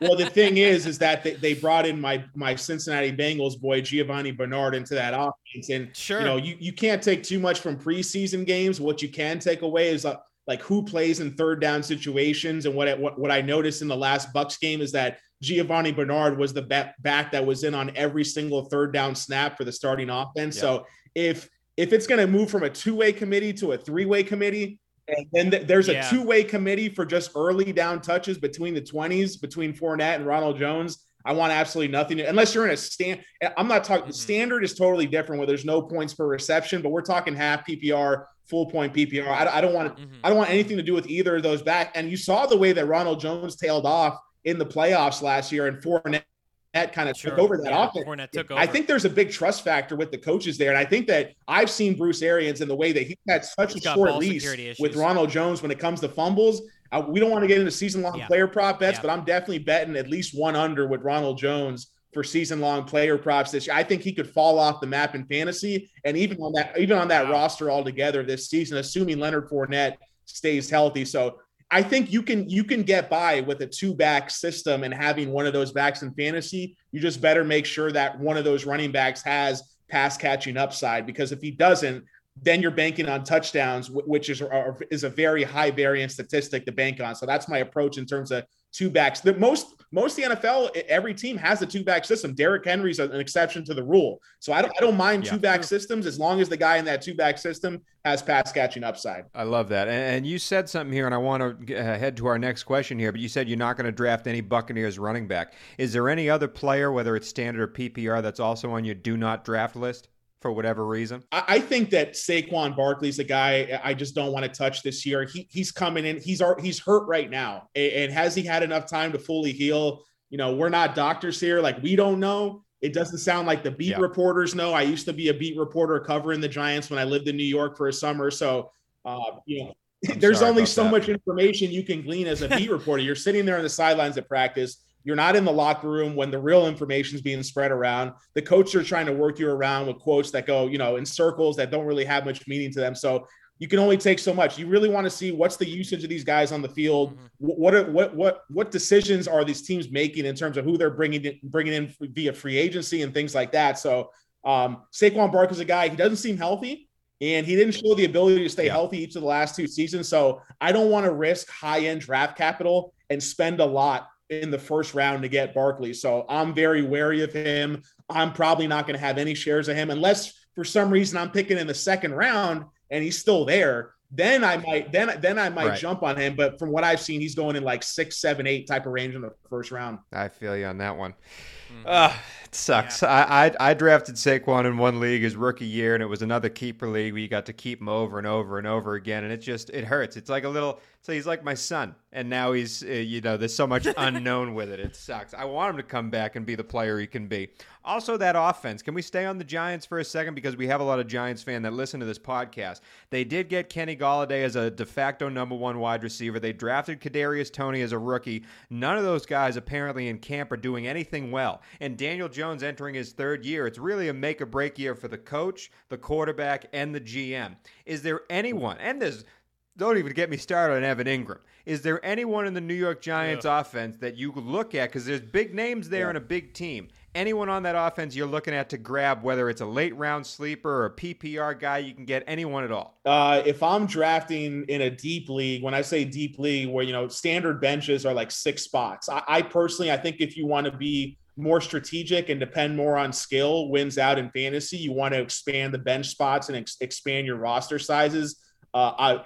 Speaker 7: well, the thing is, is that they, they brought in my my Cincinnati Bengals boy Giovani Bernard into that offense, and
Speaker 1: Sure.
Speaker 7: you know you, you can't take too much from preseason games. What you can take away is uh, like who plays in third down situations, and what what what I noticed in the last Bucks game is that Giovani Bernard was the back, that was in on every single third down snap for the starting offense.
Speaker 3: Yeah.
Speaker 7: So if if it's going to move from a two way committee to a three way committee, and then th- there's
Speaker 1: Yeah.
Speaker 7: a two way committee for just early down touches between the 20s, between Fournette and Ronald Jones. I want absolutely nothing unless you're in a stand. I'm not talking
Speaker 1: Mhm.
Speaker 7: standard is totally different where there's no points per reception, but we're talking half PPR, full point PPR. I, I don't want
Speaker 1: Mhm.
Speaker 7: I don't want anything to do with either of those back. And you saw the way that Ronald Jones tailed off in the playoffs last year, and Fournette kind of
Speaker 1: Sure.
Speaker 7: took over that
Speaker 1: Yeah,
Speaker 7: offense.
Speaker 1: Fournette took
Speaker 7: I think there's a big trust factor with the coaches there, and I think that I've seen Bruce Arians in the way that he had such
Speaker 1: He's
Speaker 7: a short leash with. Ronald Jones when it comes to fumbles. Uh, we don't want to get into season long
Speaker 1: Yeah.
Speaker 7: player prop bets,
Speaker 1: Yeah.
Speaker 7: but I'm definitely betting at least one under with Ronald Jones for season long player props this year. I think he could fall off the map in fantasy, and even on that even on that
Speaker 1: Wow.
Speaker 7: roster altogether this season, assuming Leonard Fournette stays healthy. So I think you can you can get by with a two back system and having one of those backs in fantasy. You just better make sure that one of those running backs has pass catching upside because if he doesn't, then you're banking on touchdowns, which is is a very high variance statistic to bank on. So that's my approach in terms of two backs. The most most of the NFL, every team has a two back system. Derrick Henry's an exception to the rule. So I don't I don't mind
Speaker 3: Yeah.
Speaker 7: two back systems as long as the guy in that two back system has pass catching upside.
Speaker 3: I love that. And, and you said something here, and I want to uh, head to our next question here, but you said you're not going to draft any Buccaneers running back. Is there any other player, whether it's standard or PPR, that's also on your do not draft list? For whatever reason?
Speaker 7: I, I think that Saquon Barkley's a guy I just don't want to touch this year. He, he's coming in. He's he's hurt right now, and, and has he had enough time to fully heal? You know, we're not doctors here. Like we don't know. It doesn't sound like the beat
Speaker 3: Yeah.
Speaker 7: reporters know. I used to be a beat reporter covering the Giants when I lived in New York for a summer. So, uh, you know,
Speaker 3: I'm
Speaker 7: there's only so
Speaker 3: that.
Speaker 7: much information you can glean as a beat reporter. You're sitting there on the sidelines at practice. You're not in the locker room when the real information is being spread around. The coaches are trying to work you around with quotes that go, you know, in circles that don't really have much meaning to them. So you can only take so much. You really want to see what's the usage of these guys on the field. Wh- What are, what what what decisions are these teams making in terms of who they're bringing in, bringing in via free agency and things like that. So um, Saquon Barkley's a guy. He doesn't seem healthy, and he didn't show the ability to stay
Speaker 3: Yeah.
Speaker 7: healthy each of the last two seasons. So I don't want to risk high end draft capital and spend a lot in the first round to get Barkley. So I'm very wary of him. I'm probably not going to have any shares of him unless for some reason I'm picking in the second round and he's still there. Then I might then then I might
Speaker 3: Right.
Speaker 7: jump on him. But from what I've seen, he's going in like six, seven, eight type of range in the first round.
Speaker 3: I feel you on that one. Uh, it sucks. I, I I drafted Saquon in one league his rookie year, and it was another keeper league where you got to keep him over and over and over again, and it just it hurts. It's like a little. So he's like my son, and now he's uh, you know there's so much unknown with it. It sucks. I want him to come back and be the player he can be. Also, that offense. Can we stay on the Giants for a second because we have a lot of Giants fan that listen to this podcast. They did get Kenny Golladay as a de facto number one wide receiver. They drafted Kadarius Toney as a rookie. None of those guys apparently in camp are doing anything well. And Daniel Jones entering his third year, it's really a make or break year for the coach, the quarterback, and the GM. Is there anyone? And there's don't even get me started on Evan Engram. Is there anyone in the New York Giants offense that you could look at because there's big names there and a big team? Anyone on that offense you're looking at to grab, whether it's a late round sleeper or a PPR guy, you can get anyone at all.
Speaker 7: Uh, if I'm drafting in a deep league, when I say deep league, where you know standard benches are like six spots, I, I personally I think if you want to be more strategic and depend more on skill, wins out in fantasy. You want to expand the bench spots and ex- expand your roster sizes. Uh, I,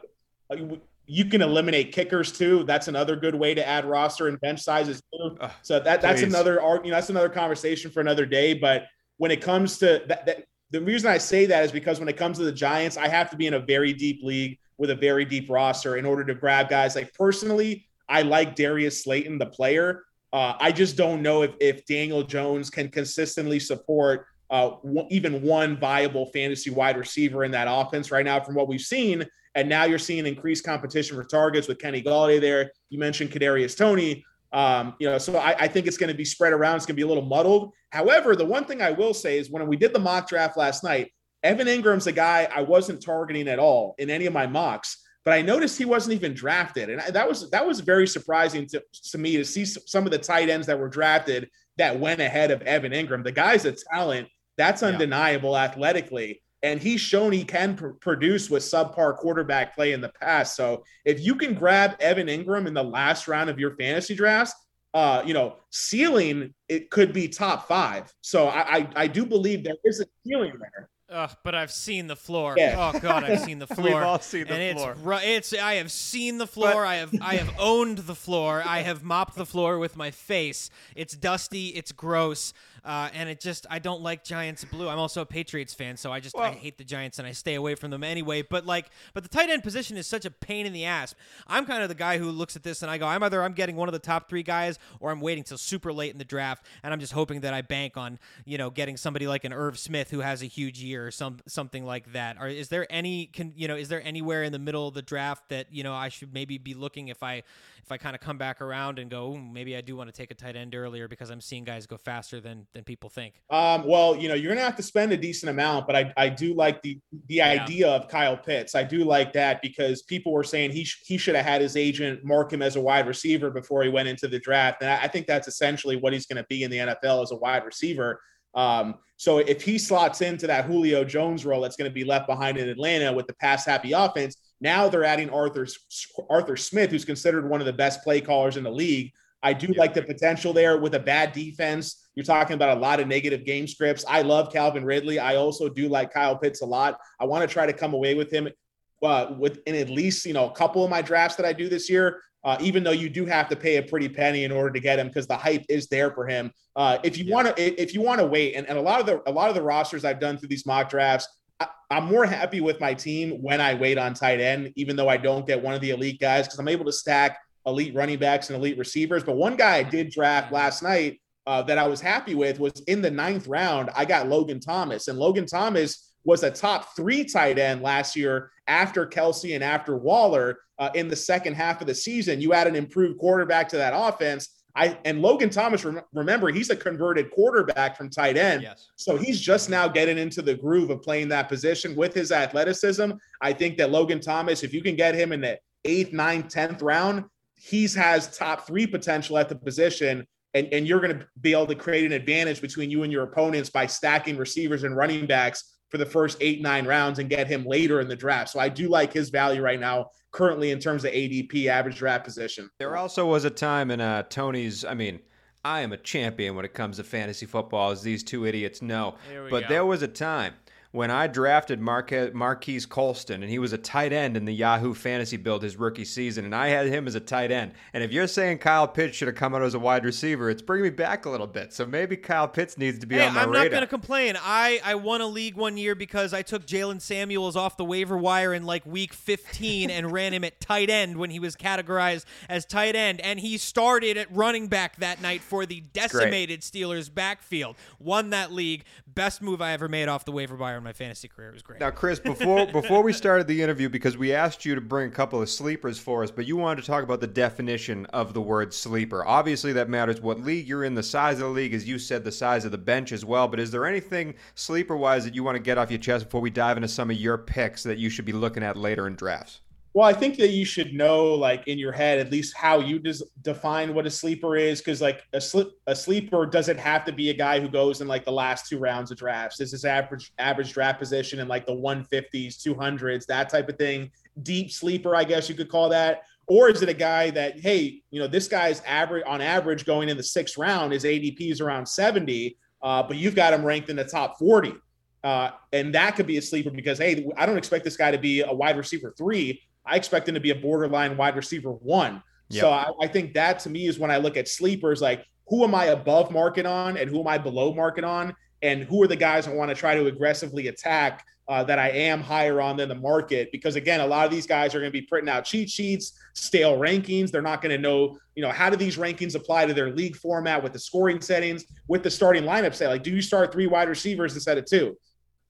Speaker 7: you can eliminate kickers too. That's another good way to add roster and bench sizes too. So that that's
Speaker 3: please.
Speaker 7: another you know that's another conversation for another day. But when it comes to that, that the reason I say that is because when it comes to the Giants, I have to be in a very deep league with a very deep roster in order to grab guys. Like personally, I like Darius Slayton, the player. Uh, I just don't know if if Daniel Jones can consistently support uh, even one viable fantasy wide receiver in that offense right now. From what we've seen, and now you're seeing increased competition for targets with Kenny Golladay there. You mentioned Kadarius Toney. Um, you know, so I, I think it's going to be spread around. It's going to be a little muddled. However, the one thing I will say is when we did the mock draft last night, Evan Engram's a guy I wasn't targeting at all in any of my mocks, but I noticed he wasn't even drafted, and I, that was that was very surprising to, to me to see some of the tight ends that were drafted that went ahead of Evan Engram. The guy's a talent that's undeniable athletically, and he's shown he can pr- produce with subpar quarterback play in the past. So if you can grab Evan Engram in the last round of your fantasy drafts, uh, you know, ceiling it could be top five. So I, I I do believe there is a ceiling there.
Speaker 1: Ugh, but I've seen the floor.
Speaker 7: Yeah.
Speaker 1: Oh God, I've seen the floor.
Speaker 3: We've all seen the
Speaker 1: and
Speaker 3: floor.
Speaker 1: It's, it's I have seen the floor. I have I have owned the floor. I have mopped the floor with my face. It's dusty. It's gross. Uh, and it just I don't like Giants blue. I'm also a Patriots fan, so I just I hate the Giants and I stay away from them anyway. But like, but the tight end position is such a pain in the ass. I'm kind of the guy who looks at this and I go, I'm either I'm getting one of the top three guys or I'm waiting till super late in the draft, and I'm just hoping that I bank on you know getting somebody like an Irv Smith who has a huge year or some something like that. Or is there any can you know is there anywhere in the middle of the draft that you know I should maybe be looking if I if I kind of come back around and go maybe I do want to take a tight end earlier because I'm seeing guys go faster than than people think.
Speaker 7: Um, well, you know, you're gonna have to spend a decent amount, but I, I do like the the idea of Kyle Pitts. I do like that because people were saying he sh- he should have had his agent mark him as a wide receiver before he went into the draft, and I, I think that's essentially what he's going to be in the NFL as a wide receiver. Um, so if he slots into that Julio Jones role that's going to be left behind in Atlanta with the pass happy offense, now they're adding Arthur Arthur Smith, who's considered one of the best play callers in the league. I do like the potential there with a bad defense. You're talking about a lot of negative game scripts. I love Calvin Ridley. I also do like Kyle Pitts a lot. I want to try to come away with him uh, within at least you know a couple of my drafts that I do this year. Uh, even though you do have to pay a pretty penny in order to get him because the hype is there for him. Uh, if you want to, if you want to wait, and, and a lot of the a lot of the rosters I've done through these mock drafts, I'm more happy with my team when I wait on tight end, even though I don't get one of the elite guys because I'm able to stack elite running backs and elite receivers. But one guy I did draft last night uh, that I was happy with was in the ninth round. I got Logan Thomas, and Logan Thomas was a top three tight end last year after Kelce and after Waller uh, in the second half of the season. You add an improved quarterback to that offense. I and Logan Thomas, rem- remember, he's a converted quarterback from tight end.
Speaker 1: Yes.
Speaker 7: So he's just now getting into the groove of playing that position with his athleticism. I think that Logan Thomas, if you can get him in the eighth, ninth, tenth round, he's has top three potential at the position. And, and you're going to be able to create an advantage between you and your opponents by stacking receivers and running backs for the first eight, nine rounds and get him later in the draft. So I do like his value right now, currently in terms of ADP average draft position.
Speaker 3: There also was a time in uh, Tony's, I mean, I am a champion when it comes to fantasy football, as these two idiots know. But
Speaker 4: go.
Speaker 3: there was a time when I drafted Marque- Marquise Colston, and he was a tight end in the Yahoo fantasy build his rookie season, and I had him as a tight end. And if you're saying Kyle Pitts should have come out as a wide receiver, it's bringing me back a little bit. So maybe Kyle Pitts needs to be
Speaker 1: Hey,
Speaker 3: on my
Speaker 1: I'm
Speaker 3: radar.
Speaker 1: not going to complain. I, I won a league one year because I took Jaylen Samuels off the waiver wire in like week 15 and ran him at tight end when he was categorized as tight end. And he started at running back that night for the decimated Steelers backfield. Won that league. Best move I ever made off the waiver wire in my fantasy career. It was great.
Speaker 3: Now, Chris, before before we started the interview, because we asked you to bring a couple of sleepers for us, but you wanted to talk about the definition of the word sleeper. Obviously, that matters what league you're in, the size of the league, as you said, the size of the bench as well. But is there anything sleeper wise that you want to get off your chest before we dive into some of your picks that you should be looking at later in drafts?
Speaker 7: Well, I think that you should know, like in your head, at least how you des- define what a sleeper is, because like a a sleeper doesn't have to be a guy who goes in like the last two rounds of drafts. This is average average draft position in like the 150s, 200s, that type of thing. Deep sleeper, I guess you could call that. Or is it a guy that, hey, you know, this guy's average on average going in the sixth round, his ADP is around 70, uh, but you've got him ranked in the top 40. Uh, and that could be a sleeper because, hey, I don't expect this guy to be a wide receiver three. I expect him to be a borderline wide receiver one. So I, I think that to me is when I look at sleepers, like who am I above market on and who am I below market on? And who are the guys I want to try to aggressively attack uh, that I am higher on than the market? Because again, a lot of these guys are going to be printing out cheat sheets, stale rankings. They're not going to know, you know, how do these rankings apply to their league format with the scoring settings, with the starting lineup? Say, like, do you start three wide receivers instead of two?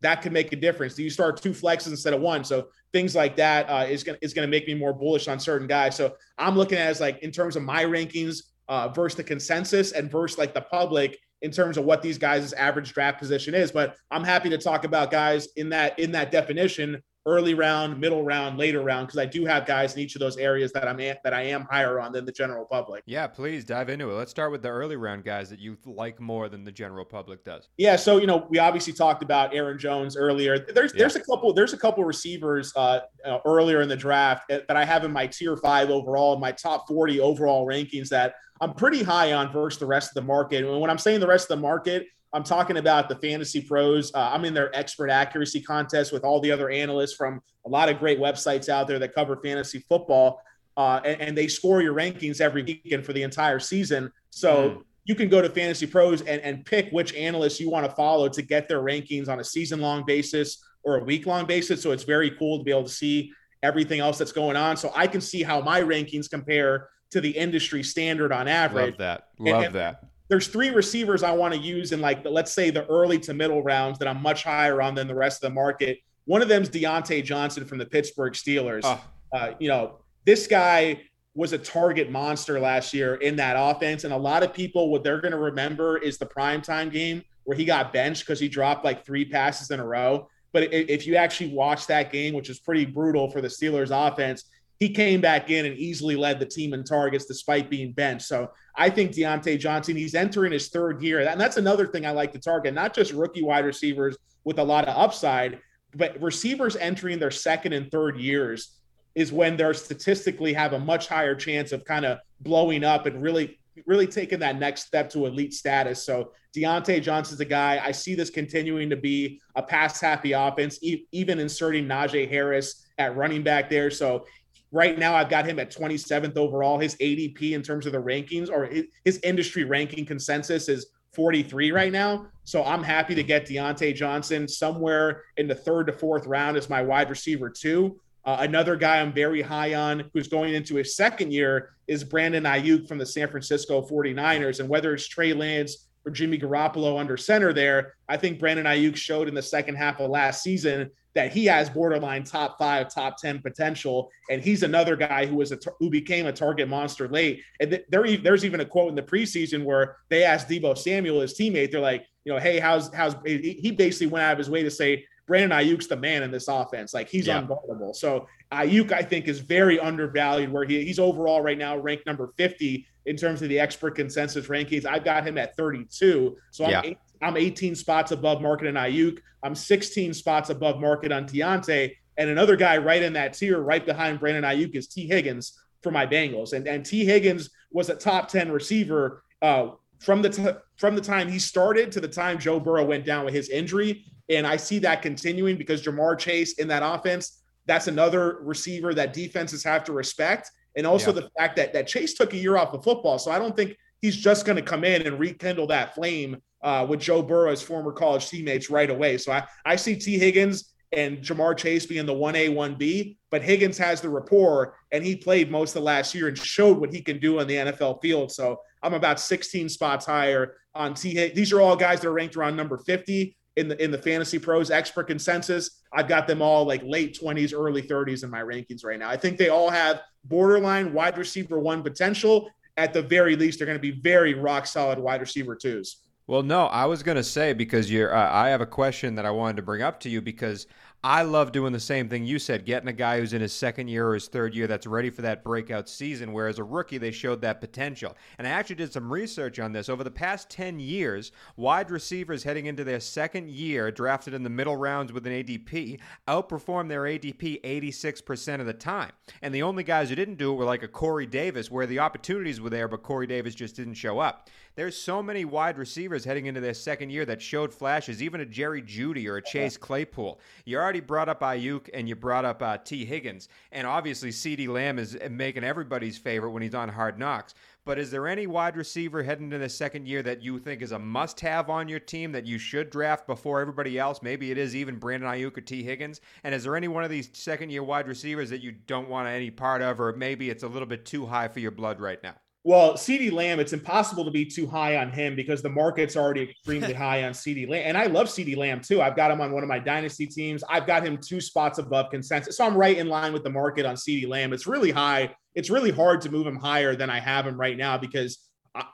Speaker 7: That could make a difference. Do you start two flexes instead of one? So things like that uh, is going is going to make me more bullish on certain guys. So I'm looking at as like in terms of my rankings uh, versus the consensus and versus like the public in terms of what these guys' average draft position is. But I'm happy to talk about guys in that in that definition early round, middle round, later round, because I do have guys in each of those areas that I'm at, that I am higher on than the general public.
Speaker 3: Yeah, please dive into it. Let's start with the early round guys that you like more than the general public does.
Speaker 7: Yeah, so you know, we obviously talked about Aaron Jones earlier. There's
Speaker 3: Yeah.
Speaker 7: there's a couple there's a couple receivers uh, uh, earlier in the draft that I have in my tier five overall, in my top 40 overall rankings that I'm pretty high on versus the rest of the market. And when I'm saying the rest of the market, I'm talking about the fantasy pros. Uh, I'm in their expert accuracy contest with all the other analysts from a lot of great websites out there that cover fantasy football. Uh, and, and they score your rankings every weekend for the entire season. So you can go to Fantasy Pros and, and pick which analysts you want to follow to get their rankings on a season long basis or a week long basis. So it's very cool to be able to see everything else that's going on. So I can see how my rankings compare to the industry standard on average
Speaker 3: Love that.
Speaker 7: And-
Speaker 3: Love
Speaker 7: and-
Speaker 3: that.
Speaker 7: There's three receivers I want to use in like the, let's say the early to middle rounds that I'm much higher on than the rest of the market. One of them is Diontae Johnson from the Pittsburgh Steelers.
Speaker 3: Oh.
Speaker 7: Uh, you know, this guy was a target monster last year in that offense, and a lot of people what they're going to remember is the primetime game where he got benched because he dropped like three passes in a row. But if you actually watch that game, which is pretty brutal for the Steelers offense, he came back in and easily led the team in targets despite being benched. So I think Diontae Johnson, he's entering his third year. And that's another thing I like to target, not just rookie wide receivers with a lot of upside, but receivers entering their second and third years is when they're statistically have a much higher chance of kind of blowing up and really, really taking that next step to elite status. So Diontae Johnson's a guy. I see this continuing to be a pass happy offense, e- even inserting Najee Harris at running back there. So right now I've got him at 27th overall. His ADP in terms of the rankings or his industry ranking consensus is 43 right now. So I'm happy to get Diontae Johnson somewhere in the third to fourth round as my wide receiver, too. Uh, another guy I'm very high on who's going into his second year is Brandon Aiyuk from the San Francisco 49ers. And whether it's Trey Lance or Jimmy Garoppolo under center there, I think Brandon Aiyuk showed in the second half of last season that he has borderline top five, top 10 potential. And he's another guy who was a, who became a target monster late. And th- there, there's even a quote in the preseason where they asked Deebo Samuel, his teammate, they're like, you know, hey, how's, how's, he basically went out of his way to say, Brandon Aiyuk's the man in this offense. Like he's yeah. unguardable. So Aiyuk, I think, is very undervalued where he, he's overall right now ranked number 50 in terms of the expert consensus rankings. I've got him at 32. So I'm, yeah. eight, I'm 18 spots above market on Aiyuk. I'm 16 spots above market on Diontae. And another guy right in that tier, right behind Brandon Aiyuk, is Tee Higgins for my Bengals. And, and Tee Higgins was a top 10 receiver uh, from the t- from the time he started to the time Joe Burrow went down with his injury. And I see that continuing because Ja'Marr Chase in that offense, that's another receiver that defenses have to respect. And also yeah. the fact that, that Chase took a year off of football. So I don't think he's just going to come in and rekindle that flame uh, with Joe Burrow's former college teammates right away. So I, I see Tee Higgins and Ja'Marr Chase being the 1A, 1B, but Higgins has the rapport and he played most of last year and showed what he can do on the NFL field. So I'm about 16 spots higher on Tee These are all guys that are ranked around number 50 in the in the fantasy pros expert consensus. I've got them all like late 20s, early 30s in my rankings right now. I think they all have borderline wide receiver one potential. At the very least, they're going to be very rock solid wide receiver twos.
Speaker 3: Well, no, I was going to say because you're. Uh, I have a question that I wanted to bring up to you because I love doing the same thing you said, getting a guy who's in his second year or his third year that's ready for that breakout season, whereas a rookie, they showed that potential. And I actually did some research on this. Over the past 10 years, wide receivers heading into their second year, drafted in the middle rounds with an ADP, outperformed their ADP 86% of the time. And the only guys who didn't do it were like a Corey Davis, where the opportunities were there, but Corey Davis just didn't show up. There's so many wide receivers heading into their second year that showed flashes, even a Jerry Jeudy or a Chase Claypool. You already brought up Aiyuk and you brought up uh, Tee Higgins. And obviously, CeeDee Lamb is making everybody's favorite when he's on Hard Knocks. But is there any wide receiver heading into the second year that you think is a must have on your team that you should draft before everybody else? Maybe it is even Brandon Aiyuk or Tee Higgins. And is there any one of these second year wide receivers that you don't want any part of, or maybe it's a little bit too high for your blood right now?
Speaker 7: Well, CeeDee Lamb, it's impossible to be too high on him because the market's already extremely high on CeeDee Lamb. And I love CeeDee Lamb too. I've got him on one of my dynasty teams. I've got him two spots above consensus. So I'm right in line with the market on CeeDee Lamb. It's really high. It's really hard to move him higher than I have him right now because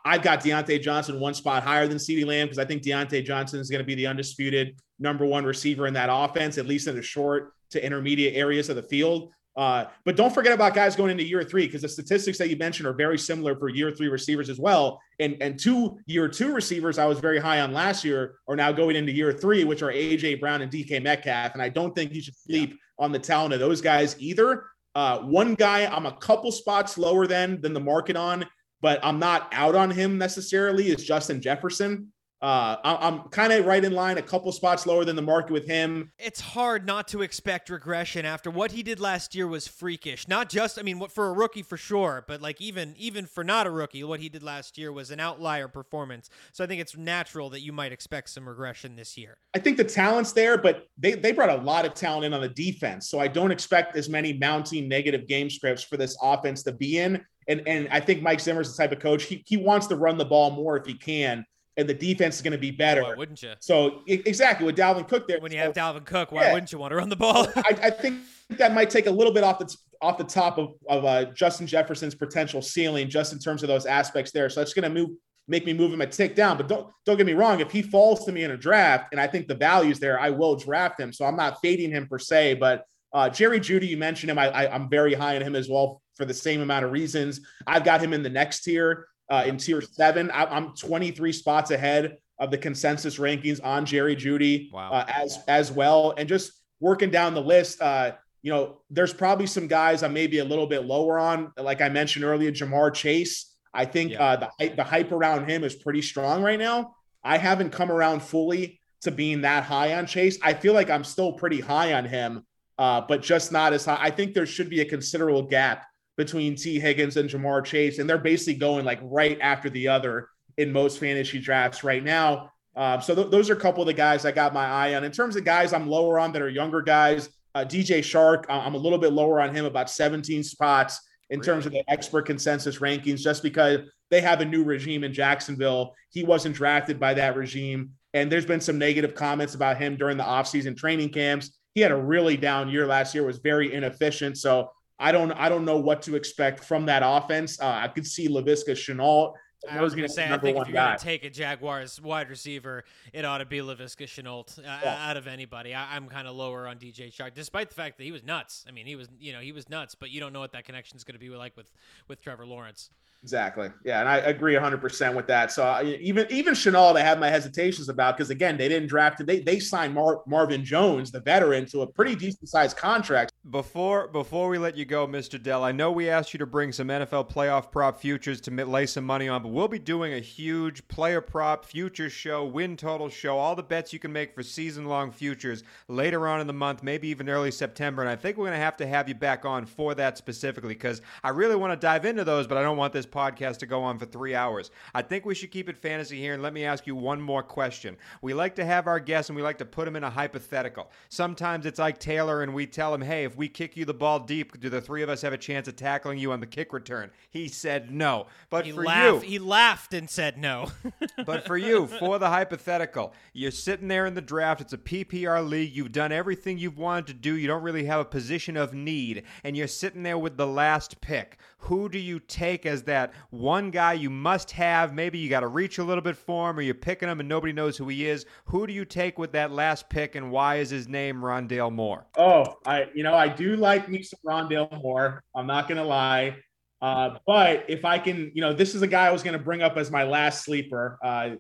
Speaker 7: I've got Diontae Johnson one spot higher than CeeDee Lamb because I think Diontae Johnson is going to be the undisputed number one receiver in that offense, at least in the short to intermediate areas of the field. Uh, but don't forget about guys going into year three because the statistics that you mentioned are very similar for year three receivers as well. And and two year two receivers I was very high on last year are now going into year three, which are AJ Brown and DK Metcalf. And I don't think you should sleep yeah. on the talent of those guys either. Uh, one guy I'm a couple spots lower than than the market on, but I'm not out on him necessarily is Justin Jefferson. Uh, I'm kind of right in line, a couple spots lower than the market with him.
Speaker 1: It's hard not to expect regression after what he did last year was freakish. Not just, I mean, what for a rookie for sure, but like even even for not a rookie, what he did last year was an outlier performance. So I think it's natural that you might expect some regression this year.
Speaker 7: I think the talent's there, but they they brought a lot of talent in on the defense, so I don't expect as many mounting negative game scripts for this offense to be in. And and I think Mike Zimmer's the type of coach he he wants to run the ball more if he can and the defense is going to be better.
Speaker 1: Why wouldn't you?
Speaker 7: So exactly with Dalvin Cook there.
Speaker 1: When you
Speaker 7: so,
Speaker 1: have Dalvin Cook, why yeah. wouldn't you want to run the ball?
Speaker 7: I, I, think that might take a little bit off the off the top of, of uh, Justin Jefferson's potential ceiling, just in terms of those aspects there. So that's going to move make me move him a tick down. But don't don't get me wrong. If he falls to me in a draft, and I think the value's there, I will draft him. So I'm not fading him per se, but. Uh, Jerry Jeudy, you mentioned him. I, I, I'm very high on him as well for the same amount of reasons. I've got him in the next tier, uh, in tier seven. I, I'm 23 spots ahead of the consensus rankings on Jerry Jeudy wow. uh, as as well, and just working down the list. Uh, you know, there's probably some guys I'm maybe a little bit lower on. Like I mentioned earlier, Ja'Marr Chase. I think yeah. uh, the hype, the hype around him is pretty strong right now. I haven't come around fully to being that high on Chase. I feel like I'm still pretty high on him. uh, but just not as high. I think there should be a considerable gap between Tee Higgins and Ja'Marr Chase, and they're basically going like right after the other in most fantasy drafts right now. Um, so th- those are a couple of the guys I got my eye on. In terms of guys I'm lower on that are younger guys, uh, DJ Chark, I'm a little bit lower on him, about 17 spots in terms of the expert consensus rankings, just because they have a new regime in Jacksonville. He wasn't drafted by that regime. And there's been some negative comments about him during the offseason training camps. He had a really down year last year, was very inefficient. So I don't I don't know what to expect from that offense. Uh, I could see Laviska Shenault.
Speaker 1: I was going to say, I think if you're going to take a Jaguars wide receiver, it ought to be Laviska Shenault uh, yeah. out of anybody. I, am kind of lower on DJ Chark, despite the fact that he was nuts. I mean, he was, you know, he was nuts, but you don't know what that connection is going to be like with with Trevor Lawrence.
Speaker 7: Exactly. Yeah, and I agree 100% with that. So uh, even even Shenault, I have my hesitations about because again, they didn't draft it. They they signed Mar- Marvin Jones, the veteran, to a pretty decent sized contract.
Speaker 3: Before before we let you go, Mr. Dell, I know we asked you to bring some NFL playoff prop futures to lay some money on, but we'll be doing a huge player prop futures show, win total show, all the bets you can make for season long futures later on in the month, maybe even early September. And I think we're going to have to have you back on for that specifically because I really want to dive into those, but I don't want this podcast to go on for three hours. I think we should keep it fantasy here. And let me ask you one more question. We like to have our guests and we like to put them in a hypothetical. Sometimes it's like Taylor and we tell him, hey, if we kick you the ball deep, do the three of us have a chance of tackling you on the kick return? He said no. But
Speaker 1: he
Speaker 3: for
Speaker 1: laughed,
Speaker 3: you,
Speaker 1: he laughed and said no.
Speaker 3: but for you, for the hypothetical, you're sitting there in the draft. It's a PPR league. You've done everything you've wanted to do. You don't really have a position of need, and you're sitting there with the last pick. Who do you take as that one guy you must have? Maybe you got to reach a little bit for him, or you're picking him and nobody knows who he is. Who do you take with that last pick, and why is his name Rondale Moore?
Speaker 7: Oh, I you know I do like me some Rondale Moore. I'm not gonna lie. Uh, but if I can, you know, this is a guy I was going to bring up as my last sleeper. Uh,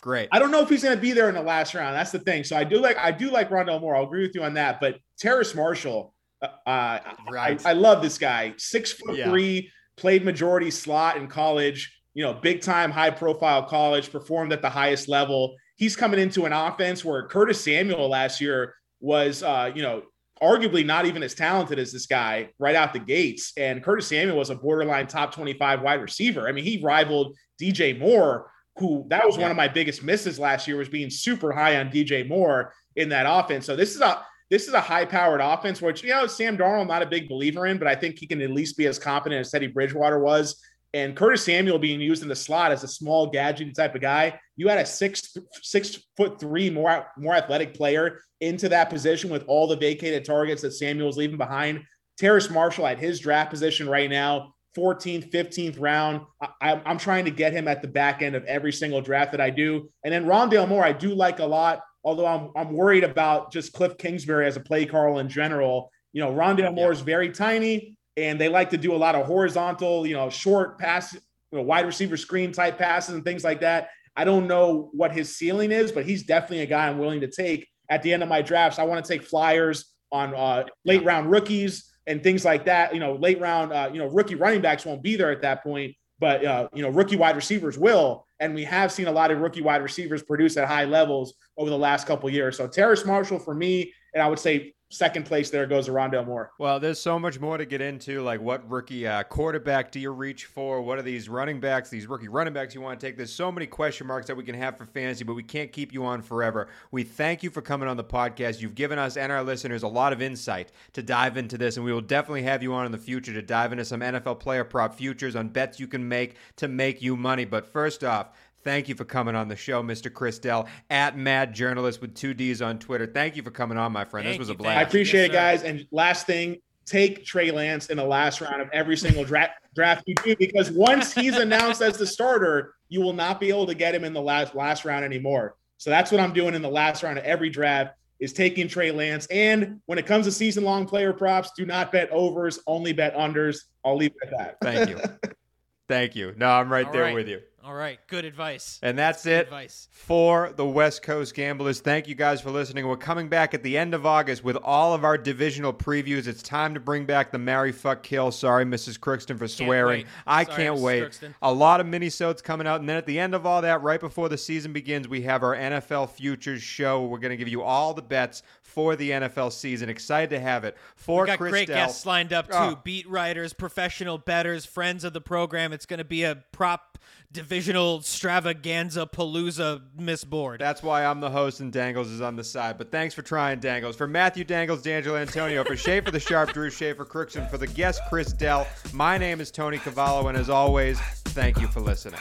Speaker 3: Great.
Speaker 7: I don't know if he's going to be there in the last round. That's the thing. So I do like I do like Rondale Moore. I'll agree with you on that. But Terrace Marshall, uh, right. I, I, love this guy. Six foot yeah. three, played majority slot in college. You know, big time, high profile college. Performed at the highest level. He's coming into an offense where Curtis Samuel last year was, uh, you know, arguably not even as talented as this guy right out the gates. And Curtis Samuel was a borderline top 25 wide receiver. I mean, he rivaled DJ Moore, who that was yeah. one of my biggest misses last year was being super high on DJ Moore in that offense. So this is a this is a high powered offense, which you know Sam Darnold not a big believer in, but I think he can at least be as competent as Teddy Bridgewater was. And Curtis Samuel being used in the slot as a small gadgety type of guy, you had a six six foot three more more athletic player into that position with all the vacated targets that Samuel's leaving behind. Terrace Marshall at his draft position right now, 14th, 15th round. I, am trying to get him at the back end of every single draft that I do. And then Rondale Moore, I do like a lot, although I'm, I'm worried about just Cliff Kingsbury as a play call in general. You know, Rondale Moore is very tiny, and they like to do a lot of horizontal, you know, short pass, you know, wide receiver screen type passes and things like that. I don't know what his ceiling is, but he's definitely a guy I'm willing to take at the end of my drafts. I want to take flyers on uh, late round rookies and things like that. You know, late round, uh, you know, rookie running backs won't be there at that point, but uh, you know, rookie wide receivers will. And we have seen a lot of rookie wide receivers produce at high levels over the last couple years. So Terrace Marshall for me, and I would say second place there goes to Rondale Moore.
Speaker 3: Well, there's so much more to get into. Like, what rookie uh, quarterback do you reach for? What are these running backs, these rookie running backs you want to take? There's so many question marks that we can have for fantasy, but we can't keep you on forever. We thank you for coming on the podcast. You've given us and our listeners a lot of insight to dive into this, and we will definitely have you on in the future to dive into some NFL player prop futures on bets you can make to make you money. But first off, Thank you for coming on the show, Mr. Chris Dell, at Mad Journalist with two D's on Twitter. Thank you for coming on, my friend.
Speaker 1: Thank
Speaker 3: this was
Speaker 1: you,
Speaker 3: a blast.
Speaker 7: I appreciate yes, it, guys. And last thing, take Trey Lance in the last round of every single draft draft you do because once he's announced as the starter, you will not be able to get him in the last last round anymore. So that's what I'm doing in the last round of every draft is taking Trey Lance. And when it comes to season long player props, do not bet overs, only bet unders. I'll leave it at that.
Speaker 3: Thank you. Thank you. No, I'm right
Speaker 1: All
Speaker 3: there
Speaker 1: right.
Speaker 3: with you.
Speaker 1: All right, good advice.
Speaker 3: And that's
Speaker 1: Good
Speaker 3: it
Speaker 1: advice.
Speaker 3: for the West Coast Gamblers. Thank you guys for listening. We're coming back at the end of August with all of our divisional previews. It's time to bring back the Marry Fuck Kill. Sorry, Mrs. Crookston, for swearing.
Speaker 1: wait.
Speaker 3: I
Speaker 1: Sorry,
Speaker 3: can't
Speaker 1: Mrs.
Speaker 3: wait.
Speaker 1: Crookston.
Speaker 3: A lot of minisodes coming out. And then at the end of all that, right before the season begins, we have our NFL Futures show. We're going to give you all the bets for the NFL season. Excited to have it. For
Speaker 1: We got
Speaker 3: Chris
Speaker 1: great
Speaker 3: Dell-
Speaker 1: guests lined up too.
Speaker 3: Oh.
Speaker 1: Beat writers, professional betters, friends of the program. It's going to be a prop divisional stravaganza palooza miss board.
Speaker 3: That's why I'm the host and Dangles is on the side. But thanks for trying, Dangles. For Matthew Dangles, D'Angelo Antonio, for Schaefer the Sharp, Drew Schaefer Crookson, for the guest Chris Dell. My name is Tony Cavallo, and as always, thank you for listening.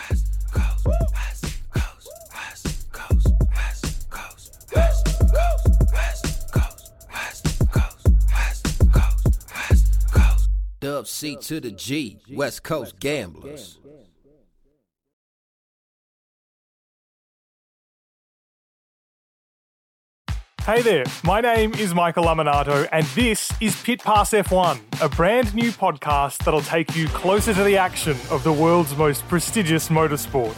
Speaker 5: Dub C to the G, West Coast Gamblers.
Speaker 8: Hey there, my name is Michael Laminato, and this is Pit Pass F1, a brand new podcast that'll take you closer to the action of the world's most prestigious motorsport.